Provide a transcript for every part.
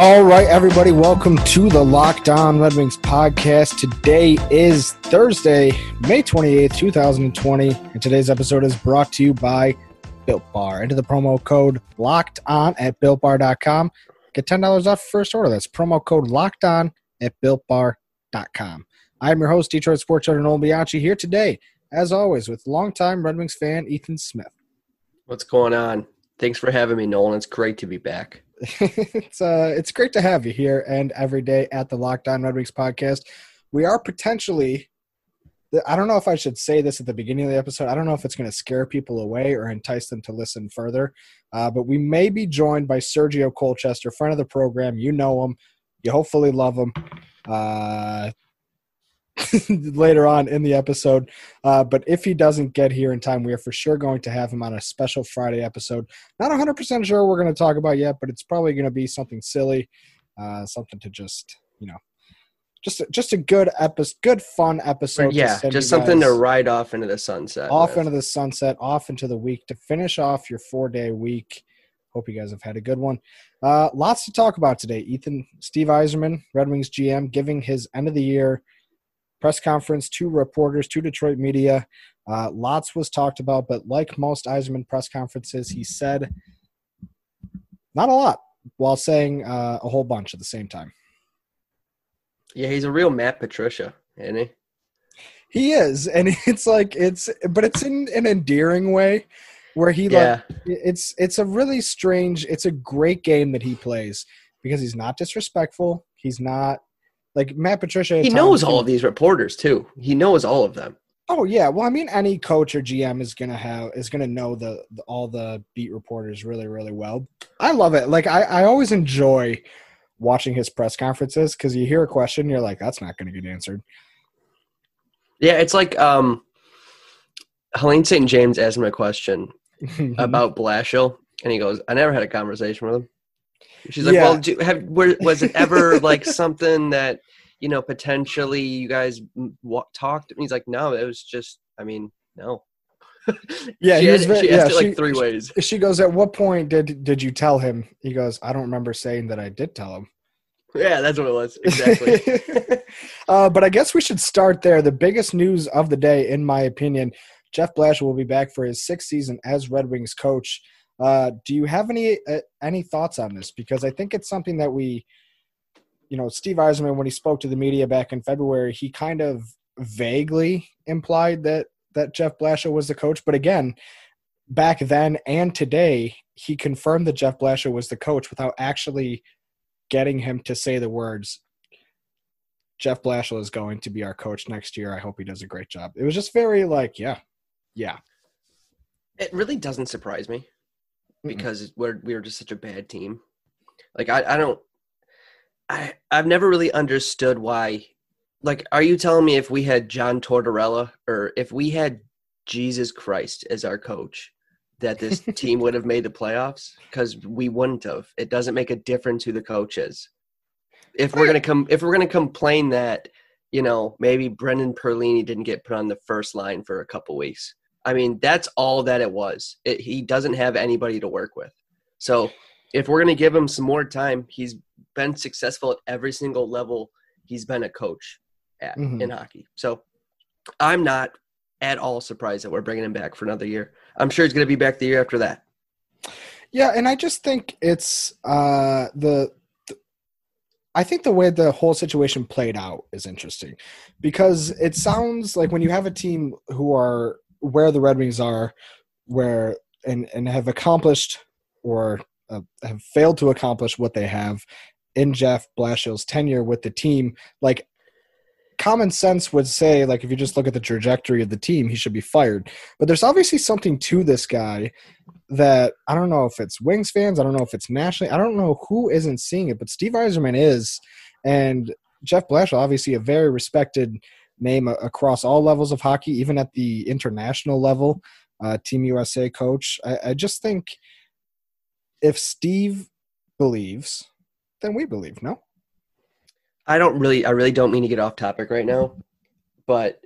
All right, everybody, welcome to the Locked On Red Wings podcast. Today is Thursday, May 28th, 2020, and today's episode is brought to you by Built Bar. Enter the promo code Locked On at BuiltBar.com. Get $10 off first order. That's promo code Locked On at BuiltBar.com. I'm your host, Detroit Sports Editor Nolan Bianchi, here today, as always, with longtime Red Wings fan Ethan Smith. What's going on? Thanks for having me, Nolan. It's great to be back. it's uh it's great to have you here and every day at the Locked On Red Wings podcast. We are potentially I don't know if I should say this at the beginning of the episode. I don't know if it's going to scare people away or entice them to listen further. Uh, but we may be joined by Sergio Colchester, friend of the program. You know him. You hopefully love him. Uh, later on in the episode. Uh, but if he doesn't get here in time, we are for sure going to have him on a special Friday episode. Not 100% sure we're going to talk about yet, but it's probably going to be something silly, uh, something to just, you know, just a, just a good episode, good fun episode. Yeah, just something to ride off into the sunset. Off with. into the sunset, off into the week to finish off your four day week. Hope you guys have had a good one. Uh, lots to talk about today. Ethan, Steve Yzerman, Red Wings GM, giving his end of the year press conference, two reporters, two Detroit media. Uh, lots was talked about, but like most Yzerman press conferences, he said not a lot while saying uh, a whole bunch at the same time. Yeah, he's a real Matt Patricia, isn't he? He is, and it's like it's, but it's in an endearing way where he yeah. like it's it's a really strange. It's a great game that he plays because he's not disrespectful. He's not like Matt Patricia, he knows all of these reporters too. He knows all of them. Oh yeah, well I mean any coach or GM is gonna have is gonna know the, the all the beat reporters really really well. I love it. Like I I always enjoy watching his press conferences because you hear a question, you're like that's not gonna get answered. Yeah, it's like um, Helene St. James asked him a question about Blashill, and he goes, "I never had a conversation with him." She's like, yeah. "Well, do, have were, was it ever like something that you know potentially you guys talked?" And he's like, "No, it was just. I mean, no." yeah, she, he was very, she asked yeah, it like she, three ways. She goes, "At what point did did you tell him?" He goes, "I don't remember saying that I did tell him." Yeah, that's what it was exactly. uh, but I guess we should start there. The biggest news of the day, in my opinion, Jeff Blashill will be back for his sixth season as Red Wings coach. Uh, do you have any uh, any thoughts on this? Because I think it's something that we, you know, Steve Yzerman when he spoke to the media back in February, he kind of vaguely implied that that Jeff Blashill was the coach, but again, back then and today, he confirmed that Jeff Blashill was the coach without actually getting him to say the words. Jeff Blashill is going to be our coach next year. I hope he does a great job. It was just very like, yeah, yeah. It really doesn't surprise me Mm-hmm. because we're we were just such a bad team. Like I, I don't I I've never really understood why like are you telling me if we had John Tortorella or if we had Jesus Christ as our coach that this team would have made the playoffs because we wouldn't have. It doesn't make a difference who the coach is. If we're gonna come, if we're gonna complain that you know maybe Brendan Perlini didn't get put on the first line for a couple weeks, I mean, that's all that it was. It, he doesn't have anybody to work with. So if we're going to give him some more time, he's been successful at every single level he's been a coach at mm-hmm. in hockey. So I'm not at all surprised that we're bringing him back for another year. I'm sure he's going to be back the year after that. Yeah, and I just think it's uh, the, the I think the way the whole situation played out is interesting because it sounds like when you have a team who are where the Red Wings are, where and and have accomplished or uh, have failed to accomplish what they have in Jeff Blashill's tenure with the team, like common sense would say like if you just look at the trajectory of the team he should be fired. But there's obviously something to this guy that i don't know if it's wings fans i don't know if it's nationally i don't know who isn't seeing it but steve Yzerman is. And jeff blashill obviously a very respected name across all levels of hockey, even at the international level. Uh, Team USA coach. I, I just think if Steve believes, then we believe. No, I don't really. I really don't mean to get off topic right now, but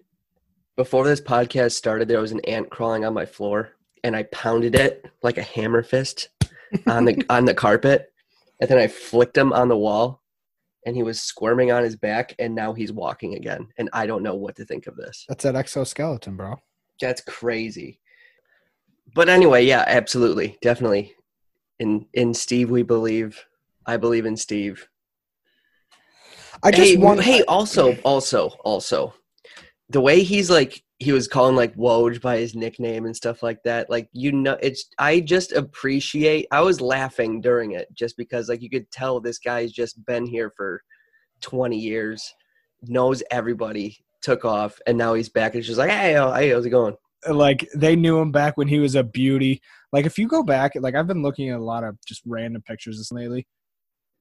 before this podcast started, there was an ant crawling on my floor, and I pounded it like a hammer fist on the on the carpet, and then I flicked him on the wall, and he was squirming on his back, and now he's walking again, and I don't know what to think of this. That's that exoskeleton, bro. That's crazy. But anyway, yeah, absolutely, definitely. In in Steve, we believe. I believe in Steve. I just hey, want. hey, also, also, also, the way he's like, he was calling like Woj by his nickname and stuff like that. Like, you know, it's, I just appreciate, I was laughing during it just because, like, you could tell this guy's just been here for 20 years, knows everybody, took off, and now he's back. It's just like, hey, hey, how's it going? like they knew him back when he was a beauty. Like if you go back, like I've been looking at a lot of just random pictures lately.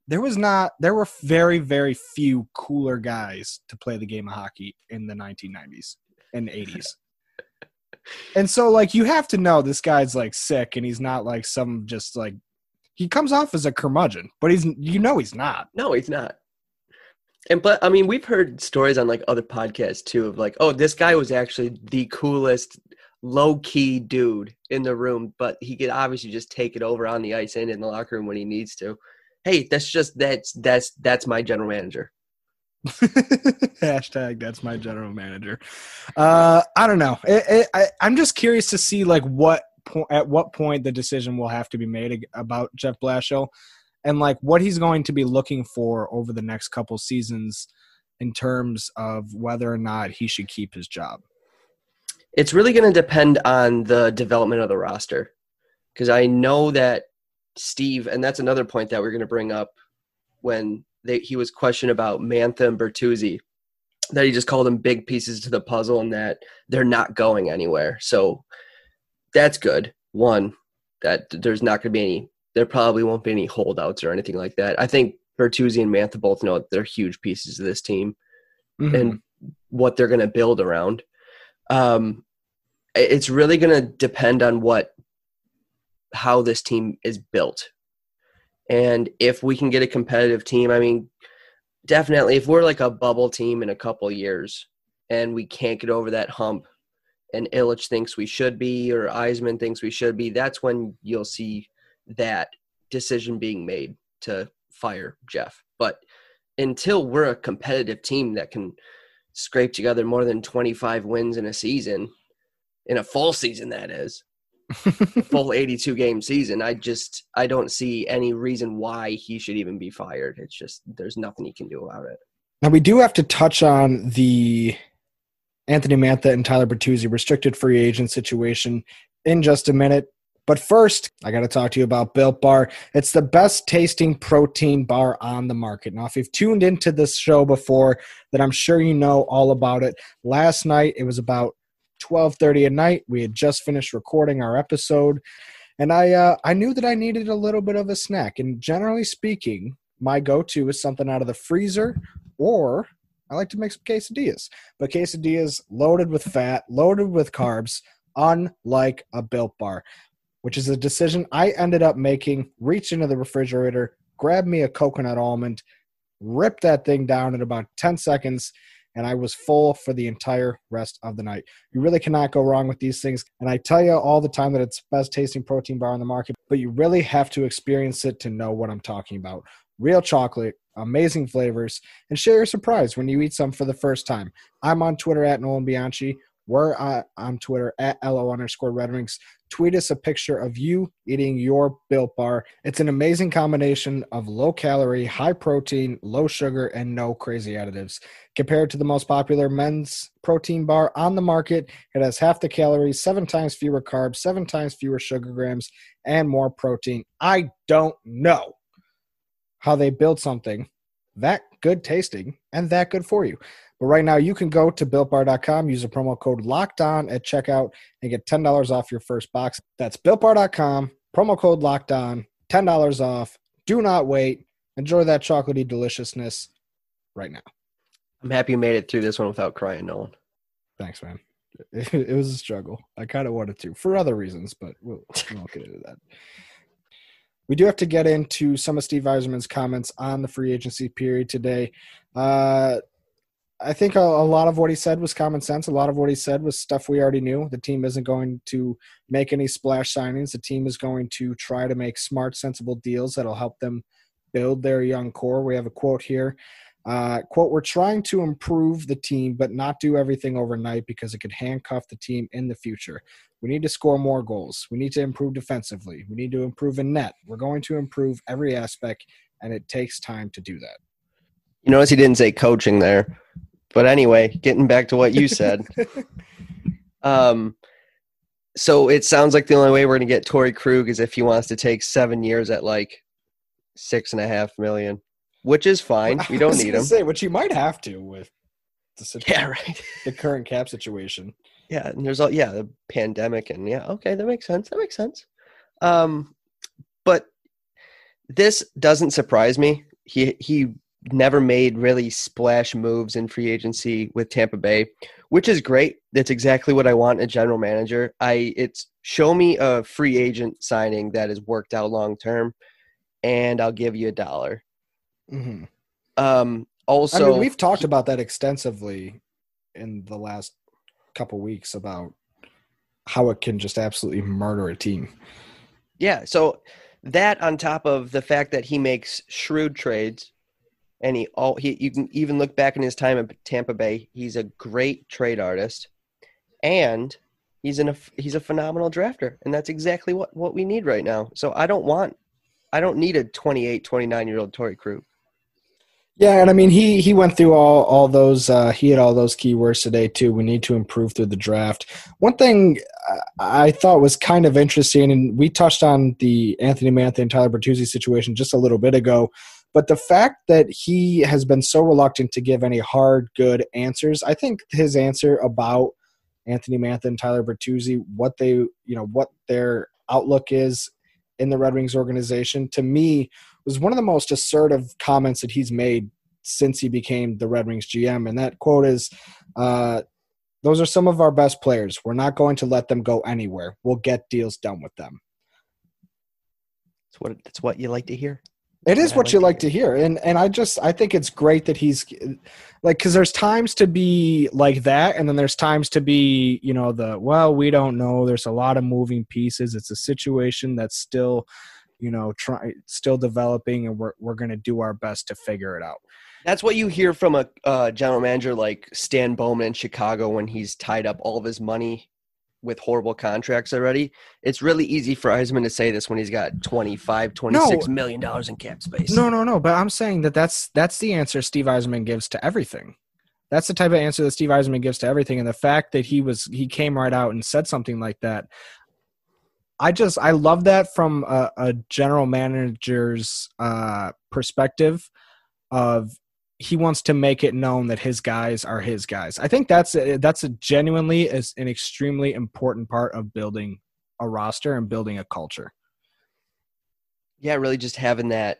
There was not there were very very few cooler guys to play the game of hockey in the 1990s and 80s. and so like you have to know this guy's like sick and he's not like some just like he comes off as a curmudgeon, but he's you know he's not. No, he's not. And but I mean, we've heard stories on like other podcasts too of like, oh, this guy was actually the coolest, low key dude in the room, but he could obviously just take it over on the ice and in the locker room when he needs to. Hey, that's just that's that's that's my general manager. Hashtag that's my general manager. Uh, I don't know. It, it, I, I'm just curious to see like what po- at what point the decision will have to be made about Jeff Blashill and like what he's going to be looking for over the next couple seasons in terms of whether or not he should keep his job. It's really going to depend on the development of the roster because I know that Steve, and that's another point that we're going to bring up when they, he was questioned about Mantha and Bertuzzi, that he just called them big pieces to the puzzle and that they're not going anywhere. So that's good. One, that there's not going to be any, there probably won't be any holdouts or anything like that. I think Bertuzzi and Mantha both know they're huge pieces of this team Mm-hmm. and what they're going to build around. Um, it's really going to depend on what how this team is built, and if we can get a competitive team. I mean, definitely, if we're like a bubble team in a couple years and we can't get over that hump, and Ilitch thinks we should be, or Yzerman thinks we should be, that's when you'll see that decision being made to fire Jeff. But until we're a competitive team that can scrape together more than 25 wins in a season, in a full season, that is, full 82 game season, I just, I don't see any reason why he should even be fired. It's just, there's nothing he can do about it. Now we do have to touch on the Anthony Mantha and Tyler Bertuzzi restricted free agent situation in just a minute. But first, I got to talk to you about Built Bar. It's the best tasting protein bar on the market. Now, if you've tuned into this show before, then I'm sure you know all about it. Last night, it was about 12:30 at night. We had just finished recording our episode, and I uh, I knew that I needed a little bit of a snack. And generally speaking, my go-to is something out of the freezer, or I like to make some quesadillas. But quesadillas loaded with fat, loaded with carbs, unlike a Built Bar which is a decision I ended up making. Reach into the refrigerator, grab me a coconut almond, rip that thing down in about 10 seconds, and I was full for the entire rest of the night. You really cannot go wrong with these things. And I tell you all the time that it's best tasting protein bar on the market, but you really have to experience it to know what I'm talking about. Real chocolate, amazing flavors, and share your surprise when you eat some for the first time. I'm on Twitter at Nolan Bianchi. We're uh, on Twitter at LO underscore Red Wings. Tweet us a picture of you eating your Built Bar. It's an amazing combination of low calorie, high protein, low sugar, and no crazy additives. Compared to the most popular men's protein bar on the market, it has half the calories, seven times fewer carbs, seven times fewer sugar grams, and more protein. I don't know how they build something that good tasting and that good for you. But right now, you can go to builtbar.com, use the promo code locked on at checkout, and get $10 off your first box. That's builtbar.com, promo code locked on, $10 off. Do not wait. Enjoy that chocolatey deliciousness right now. I'm happy you made it through this one without crying, Nolan. Thanks, man. It, it was a struggle. I kind of wanted to for other reasons, but we'll, we won't get into that. We do have to get into some of Steve Yzerman's comments on the free agency period today. Uh, I think a, a, lot of what he said was common sense. A lot of what he said was stuff we already knew. The team isn't going to make any splash signings. The team is going to try to make smart, sensible deals that'll help them build their young core. We have a quote here. Uh, quote, we're trying to improve the team, but not do everything overnight because it could handcuff the team in the future. We need to score more goals. We need to improve defensively. We need to improve in net. We're going to improve every aspect, and it takes time to do that. You notice he didn't say coaching there. But anyway, getting back to what you said. um, so it sounds like the only way we're going to get Torey Krug is if he wants to take seven years at like six and a half million, which is fine. We don't need him. Say, which you might have to with the situation, yeah, right. the current cap situation. Yeah, and there's all yeah the pandemic and yeah okay that makes sense that makes sense. Um, but this doesn't surprise me. He he never made really splash moves in free agency with Tampa Bay, which is great. That's exactly what I want a general manager. I it's show me a free agent signing that has worked out long term, and I'll give you a dollar. Mm-hmm. Um, also, I mean, we've talked about that extensively in the last couple weeks about how it can just absolutely murder a team. Yeah, so that on top of the fact that he makes shrewd trades and he all he you can even look back in his time at Tampa Bay. He's a great trade artist, and he's in a he's a phenomenal drafter, and that's exactly what what we need right now. So I don't want I don't need a 28, 29 year old Torey Krug. Yeah, and I mean he he went through all all those uh, he had all those keywords today too. We need to improve through the draft. One thing I thought was kind of interesting, and we touched on the Anthony Mantha and Tyler Bertuzzi situation just a little bit ago. But the fact that he has been so reluctant to give any hard, good answers, I think his answer about Anthony Mantha and Tyler Bertuzzi, what they, you know, what their outlook is in the Red Wings organization, to me was one of the most assertive comments that he's made since he became the Red Wings GM. And that quote is, uh, "Those are some of our best players. We're not going to let them go anywhere. We'll get deals done with them." That's what that's what you like to hear. It is what like you like to hear, and and I just I think it's great that he's like because there's times to be like that, and then there's times to be you know the well we don't know. There's a lot of moving pieces. It's a situation that's still you know try still developing, and we're we're gonna do our best to figure it out. That's what you hear from a uh, general manager like Stan Bowman in Chicago when he's tied up all of his money with horrible contracts already. It's really easy for Yzerman to say this when he's got 25, 26 no, million dollars in cap space. No, no, no. But I'm saying that that's that's the answer Steve Yzerman gives to everything. That's the type of answer that Steve Yzerman gives to everything. And the fact that he was he came right out and said something like that, I just I love that from a, a general manager's uh, perspective of he wants to make it known that his guys are his guys. I think that's a, that's a genuinely is an extremely important part of building a roster and building a culture. Yeah, really just having that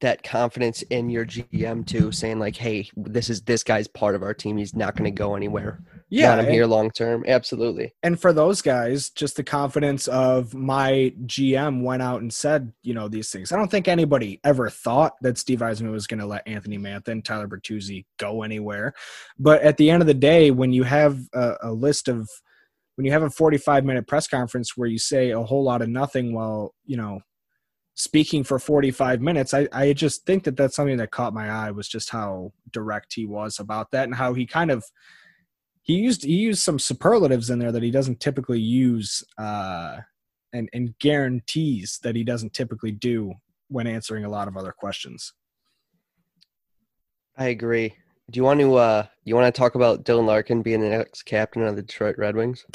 that confidence in your GM too, saying like, "Hey, this is this guy's part of our team. He's not going to go anywhere." Yeah, I'm here long term. Absolutely. And for those guys, just the confidence of my GM went out and said, you know, these things. I don't think anybody ever thought that Steve Yzerman was going to let Anthony Mantha and Tyler Bertuzzi go anywhere. But at the end of the day, when you have a, a list of when you have a 45 minute press conference where you say a whole lot of nothing while you know speaking for 45 minutes I, I just think that that's something that caught my eye was just how direct he was about that and how he kind of he used he used some superlatives in there that he doesn't typically use uh, and and guarantees that he doesn't typically do when answering a lot of other questions. I agree. Do you want to uh you want to talk about Dylan Larkin being the next captain of the Detroit Red Wings?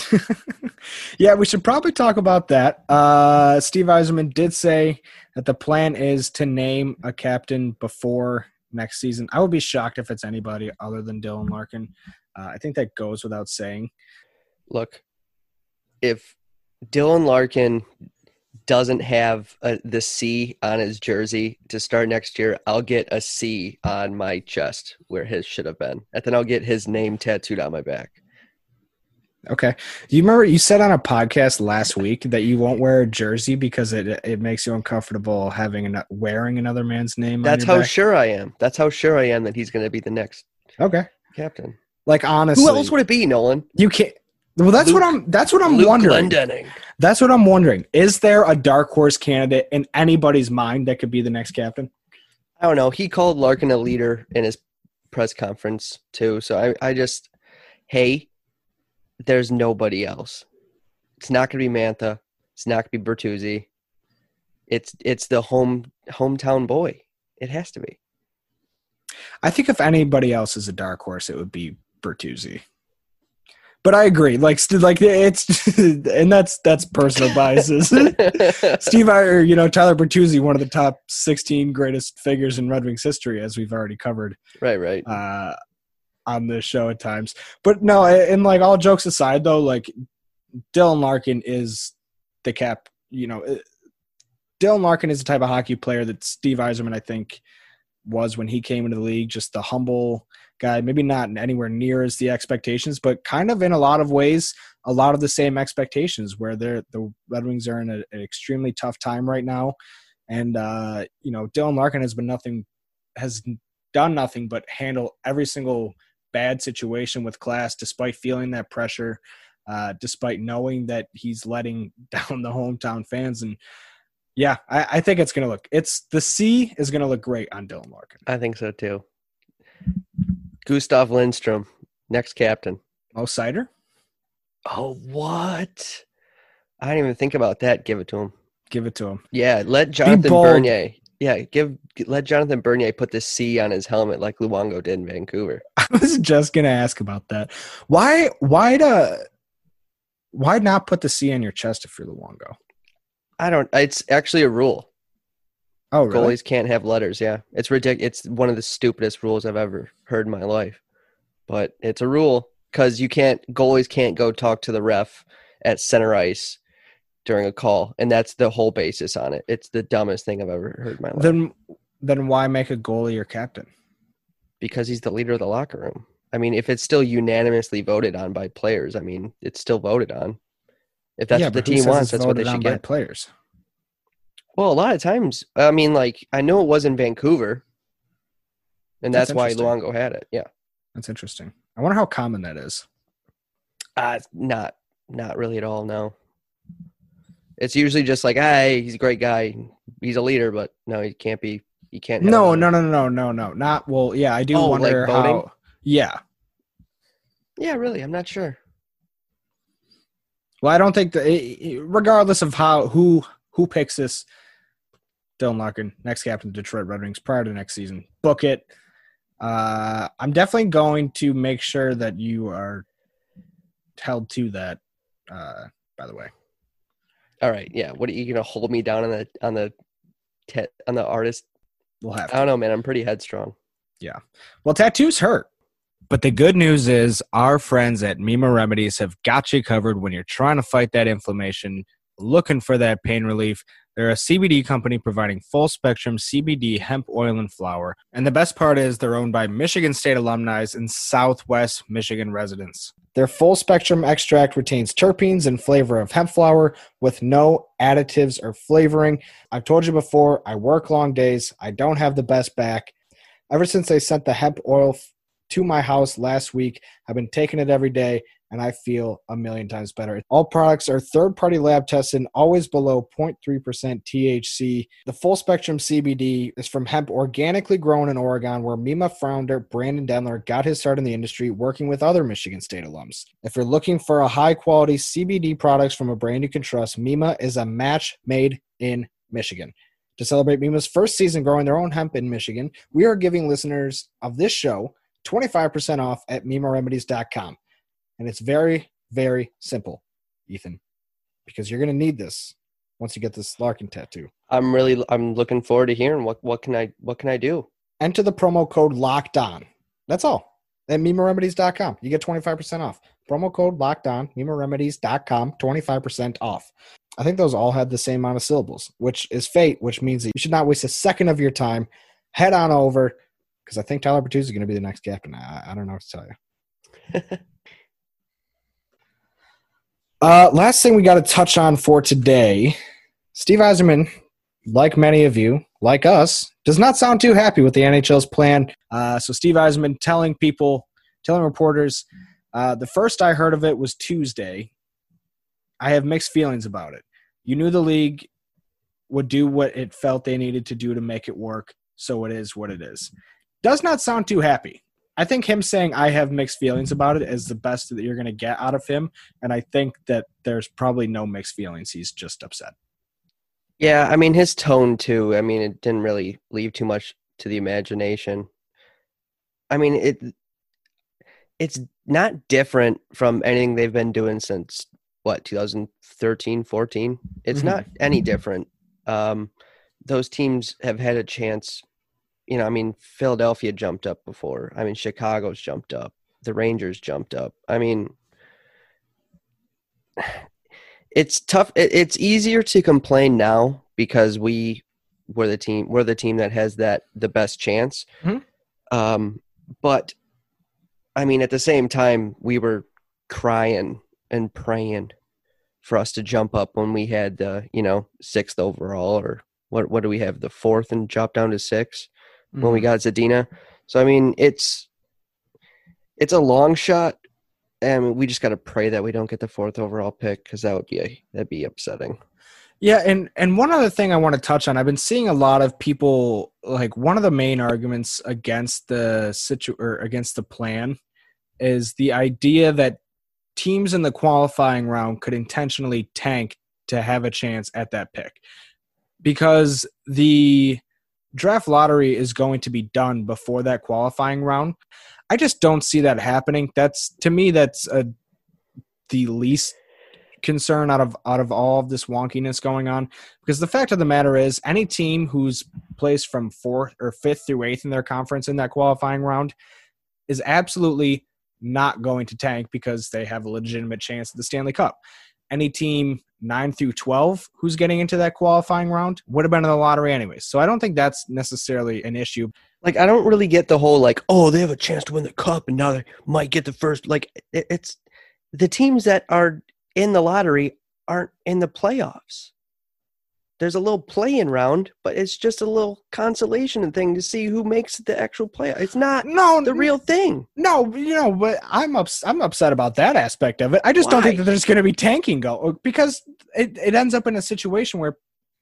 yeah, we should probably talk about that. Uh Steve Yzerman did say that the plan is to name a captain before next season. I would be shocked if it's anybody other than Dylan Larkin. Uh, I think that goes without saying. Look, if Dylan Larkin doesn't have a, the C on his jersey to start next year, I'll get a C on my chest where his should have been. And then I'll get his name tattooed on my back. Okay. Do you remember you said on a podcast last week that you won't wear a jersey because it it makes you uncomfortable having an, wearing another man's name? That's how back? sure I am. That's how sure I am that he's going to be the next. Okay. Captain. Like honestly, who else would it be, Nolan? You can't. Well, that's Luke, what I'm. That's what I'm Luke wondering. Glendening. That's what I'm wondering. Is there a dark horse candidate in anybody's mind that could be the next captain? I don't know. He called Larkin a leader in his press conference too. So I, I just, hey, there's nobody else. It's not going to be Mantha. It's not going to be Bertuzzi. It's it's the home hometown boy. It has to be. I think if anybody else is a dark horse, it would be Bertuzzi. But I agree. Like, like it's, and that's that's personal biases. Steve, or you know, Tyler Bertuzzi, one of the top sixteen greatest figures in Red Wings history, as we've already covered. Right, right. Uh, on this show at times, but no. And like all jokes aside, though, like Dylan Larkin is the cap. You know, uh, Dylan Larkin is the type of hockey player that Steve Yzerman, I think, was when he came into the league. Just the humble guy, maybe not anywhere near as the expectations, but kind of in a lot of ways, a lot of the same expectations. Where they're the Red Wings are in a, an extremely tough time right now, and uh, you know Dylan Larkin has been nothing, has done nothing but handle every single bad situation with class, despite feeling that pressure, uh, despite knowing that he's letting down the hometown fans and. Yeah, I, I think it's gonna look. It's the C is gonna look great on Dylan Larkin. I think so too. Gustav Lindstrom, next captain. Mo Seider? Oh, what? I didn't even think about that. Give it to him. Give it to him. Yeah, let Jonathan Bernier. Yeah, give let Jonathan Bernier put the C on his helmet like Luongo did in Vancouver. I was just gonna ask about that. Why? Why to? Why not put the C on your chest if you're Luongo? I don't. It's actually a rule. Oh, really? Goalies can't have letters. Yeah, it's ridiculous. It's one of the stupidest rules I've ever heard in my life, but it's a rule because you can't. Goalies can't go talk to the ref at center ice during a call, and that's the whole basis on it. It's the dumbest thing I've ever heard in my life. Then, then why make a goalie your captain? Because he's the leader of the locker room. I mean, if it's still unanimously voted on by players, I mean, it's still voted on. If that's yeah, what the team wants, that's what they should get. players. Well, a lot of times, I mean, like I know it was in Vancouver, and that's, that's why Luongo had it. Yeah, that's interesting. I wonder how common that is. Uh not not really at all. No, it's usually just like, hey, he's a great guy, he's a leader, but no, he can't be. He can't. No, no, no, no, no, no, not well. Yeah, I do oh, wonder like how. Yeah. Yeah, really, I'm not sure. Well, I don't think that, regardless of how who who picks this, Dylan Larkin, next captain of Detroit Red Wings prior to next season. Book it. Uh, I'm definitely going to make sure that you are held to that. Uh, by the way. All right. Yeah. What are you gonna hold me down on the on the te- on the artist? We'll have. To. I don't know, man. I'm pretty headstrong. Yeah. Well, tattoos hurt. But the good news is our friends at Mima Remedies have got you covered when you're trying to fight that inflammation, looking for that pain relief. They're a CBD company providing full spectrum CBD hemp oil and flower. And the best part is they're owned by Michigan State alumni and Southwest Michigan residents. Their full spectrum extract retains terpenes and flavor of hemp flower with no additives or flavoring. I've told you before, I work long days. I don't have the best back. Ever since they sent the hemp oil to my house last week, I've been taking it every day and I feel a million times better. All products are third party lab tested, always below 0.3% THC. The full spectrum CBD is from hemp organically grown in Oregon, where Mima founder Brandon Denler got his start in the industry working with other Michigan State alums. If you're looking for a high quality CBD products from a brand you can trust, Mima is a match made in Michigan. To celebrate Mima's first season growing their own hemp in Michigan, we are giving listeners of this show 25% off at mimaremedies.com. And it's very, very simple, Ethan, because you're going to need this once you get this Larkin tattoo. I'm really, I'm looking forward to hearing what, what can I, what can I do? Enter the promo code locked on. That's all at mimaremedies.com. You get 25% off. Promo code locked on, mimaremedies.com, 25% off. I think those all had the same amount of syllables, which is fate, which means that you should not waste a second of your time. Head on over because I think Tyler Bertuzzi is going to be the next captain. I, I don't know what to tell you. Uh, last thing we got to touch on for today Steve Yzerman, like many of you, like us, does not sound too happy with the NHL's plan. Uh, so, Steve Yzerman telling people, telling reporters, uh, the first I heard of it was Tuesday. I have mixed feelings about it. You knew the league would do what it felt they needed to do to make it work. so it is what it is. Does not sound too happy. I think him saying I have mixed feelings about it is the best that you're going to get out of him. And I think that there's probably no mixed feelings. He's just upset. Yeah, I mean his tone too. I mean it didn't really leave too much to the imagination. I mean it it's not different from anything they've been doing since what 2013 14 it's mm-hmm. not any different um, those teams have had a chance you know i mean philadelphia jumped up before i mean chicago's jumped up the rangers jumped up i mean it's tough it's easier to complain now because we were the team we're the team that has that the best chance mm-hmm. um, but I mean, at the same time, we were crying and praying for us to jump up when we had the, you know, sixth overall or what? What do we have? The fourth and drop down to 6 mm-hmm. when we mm-hmm. got Zadina. So I mean, it's it's a long shot, and we just got to pray that we don't get the fourth overall pick because that would be a, that'd be upsetting. Yeah, and and one other thing I want to touch on, I've been seeing a lot of people like one of the main arguments against the situ or against the plan is the idea that teams in the qualifying round could intentionally tank to have a chance at that pick because the draft lottery is going to be done before that qualifying round. I just don't see that happening. That's to me that's a the least concern out of out of all of this wonkiness going on because the fact of the matter is any team who's placed from fourth or fifth through eighth in their conference in that qualifying round is absolutely not going to tank because they have a legitimate chance at the Stanley Cup. Any team 9 through 12 who's getting into that qualifying round would have been in the lottery anyways. So I don't think that's necessarily an issue. Like I don't really get the whole like oh they have a chance to win the cup and now they might get the first like it's the teams that are in the lottery aren't in the playoffs. There's a little play-in round, but it's just a little consolation thing to see who makes the actual play. It's not no the real thing. No, you know, but I'm ups- I'm upset about that aspect of it. I just Why? don't think that there's going to be tanking go uh, because it, it ends up in a situation where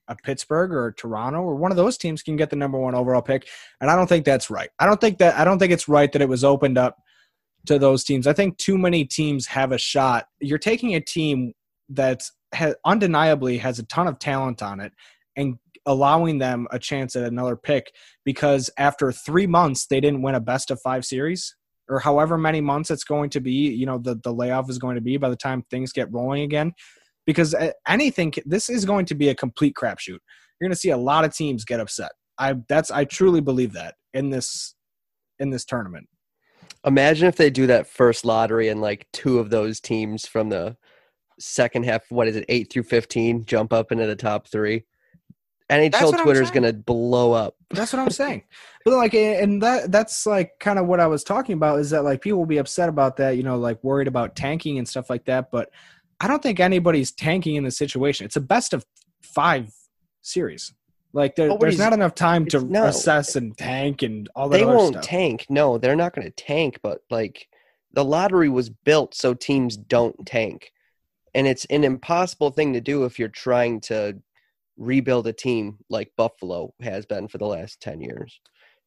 a Pittsburgh or Toronto or one of those teams can get the number one overall pick, and I don't think that's right. I don't think that I don't think it's right that it was opened up to those teams. I think too many teams have a shot. You're taking a team that undeniably has a ton of talent on it and allowing them a chance at another pick because after three months they didn't win a best of five series or however many months it's going to be you know the, the layoff is going to be by the time things get rolling again. Because uh, anything this is going to be a complete crapshoot. You're going to see a lot of teams get upset. I that's i truly believe that in this in this tournament. Imagine if they do that first lottery and like two of those teams from the second half, what is it, eight through fifteen, jump up into the top three. NHL Twitter is going to blow up. That's what I'm saying. But like, and that that's like kind of what I was talking about is that like people will be upset about that, you know, like worried about tanking and stuff like that. But I don't think anybody's tanking in the situation. It's a best of five series. Like there, there's not enough time to no, assess and tank and all that. They won't stuff. tank. No, they're not going to tank. But like the lottery was built so teams don't tank, and it's an impossible thing to do if you're trying to rebuild a team like Buffalo has been for the last ten years,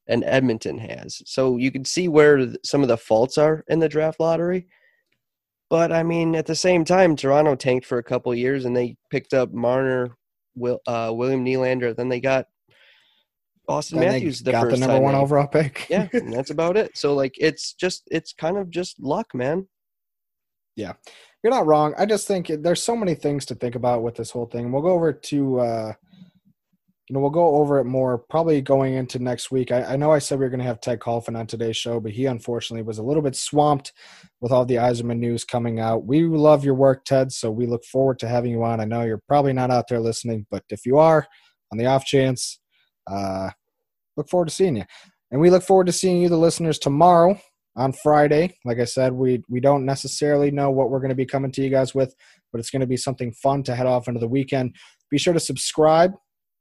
and Edmonton has. So you can see where some of the faults are in the draft lottery. But I mean, at the same time, Toronto tanked for a couple years, and they picked up Marner Will, uh, William Nylander. Then they got Austin then Matthews. The got the number one overall pick. yeah, and that's about it. So like, it's just it's kind of just luck, man. Yeah, you're not wrong. I just think there's so many things to think about with this whole thing. We'll go over to uh, you know, we'll go over it more probably going into next week. I, I know I said we were going to have Ted Kulfan on today's show, but he unfortunately was a little bit swamped with all the Yzerman news coming out. We love your work, Ted, so we look forward to having you on. I know you're probably not out there listening, but if you are, on the off chance, uh, look forward to seeing you. And we look forward to seeing you, the listeners, tomorrow on Friday. Like I said, we we don't necessarily know what we're going to be coming to you guys with, but it's going to be something fun to head off into the weekend. Be sure to subscribe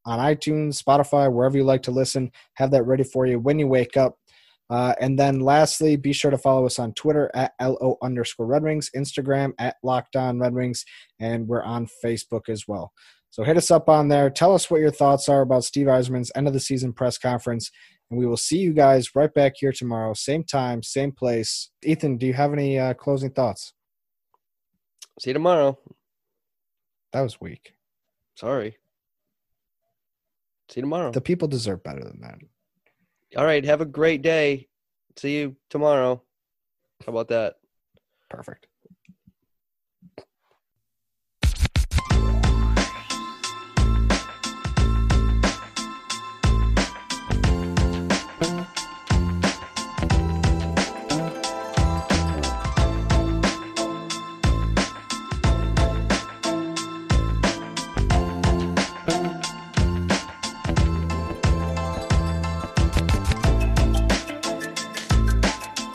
on iTunes, Spotify, wherever you like to listen. Have that ready for you when you wake up. Uh, and then lastly, be sure to follow us on Twitter at LO underscore Red Wings, Instagram at Locked On Red Wings, and we're on Facebook as well. So hit us up on there. Tell us what your thoughts are about Steve Yzerman's end of the season press conference. And we will see you guys right back here tomorrow, same time, same place. Ethan, do you have any uh, closing thoughts? See you tomorrow. That was weak. Sorry. See you tomorrow. The people deserve better than that. All right. Have a great day. See you tomorrow. How about that? Perfect.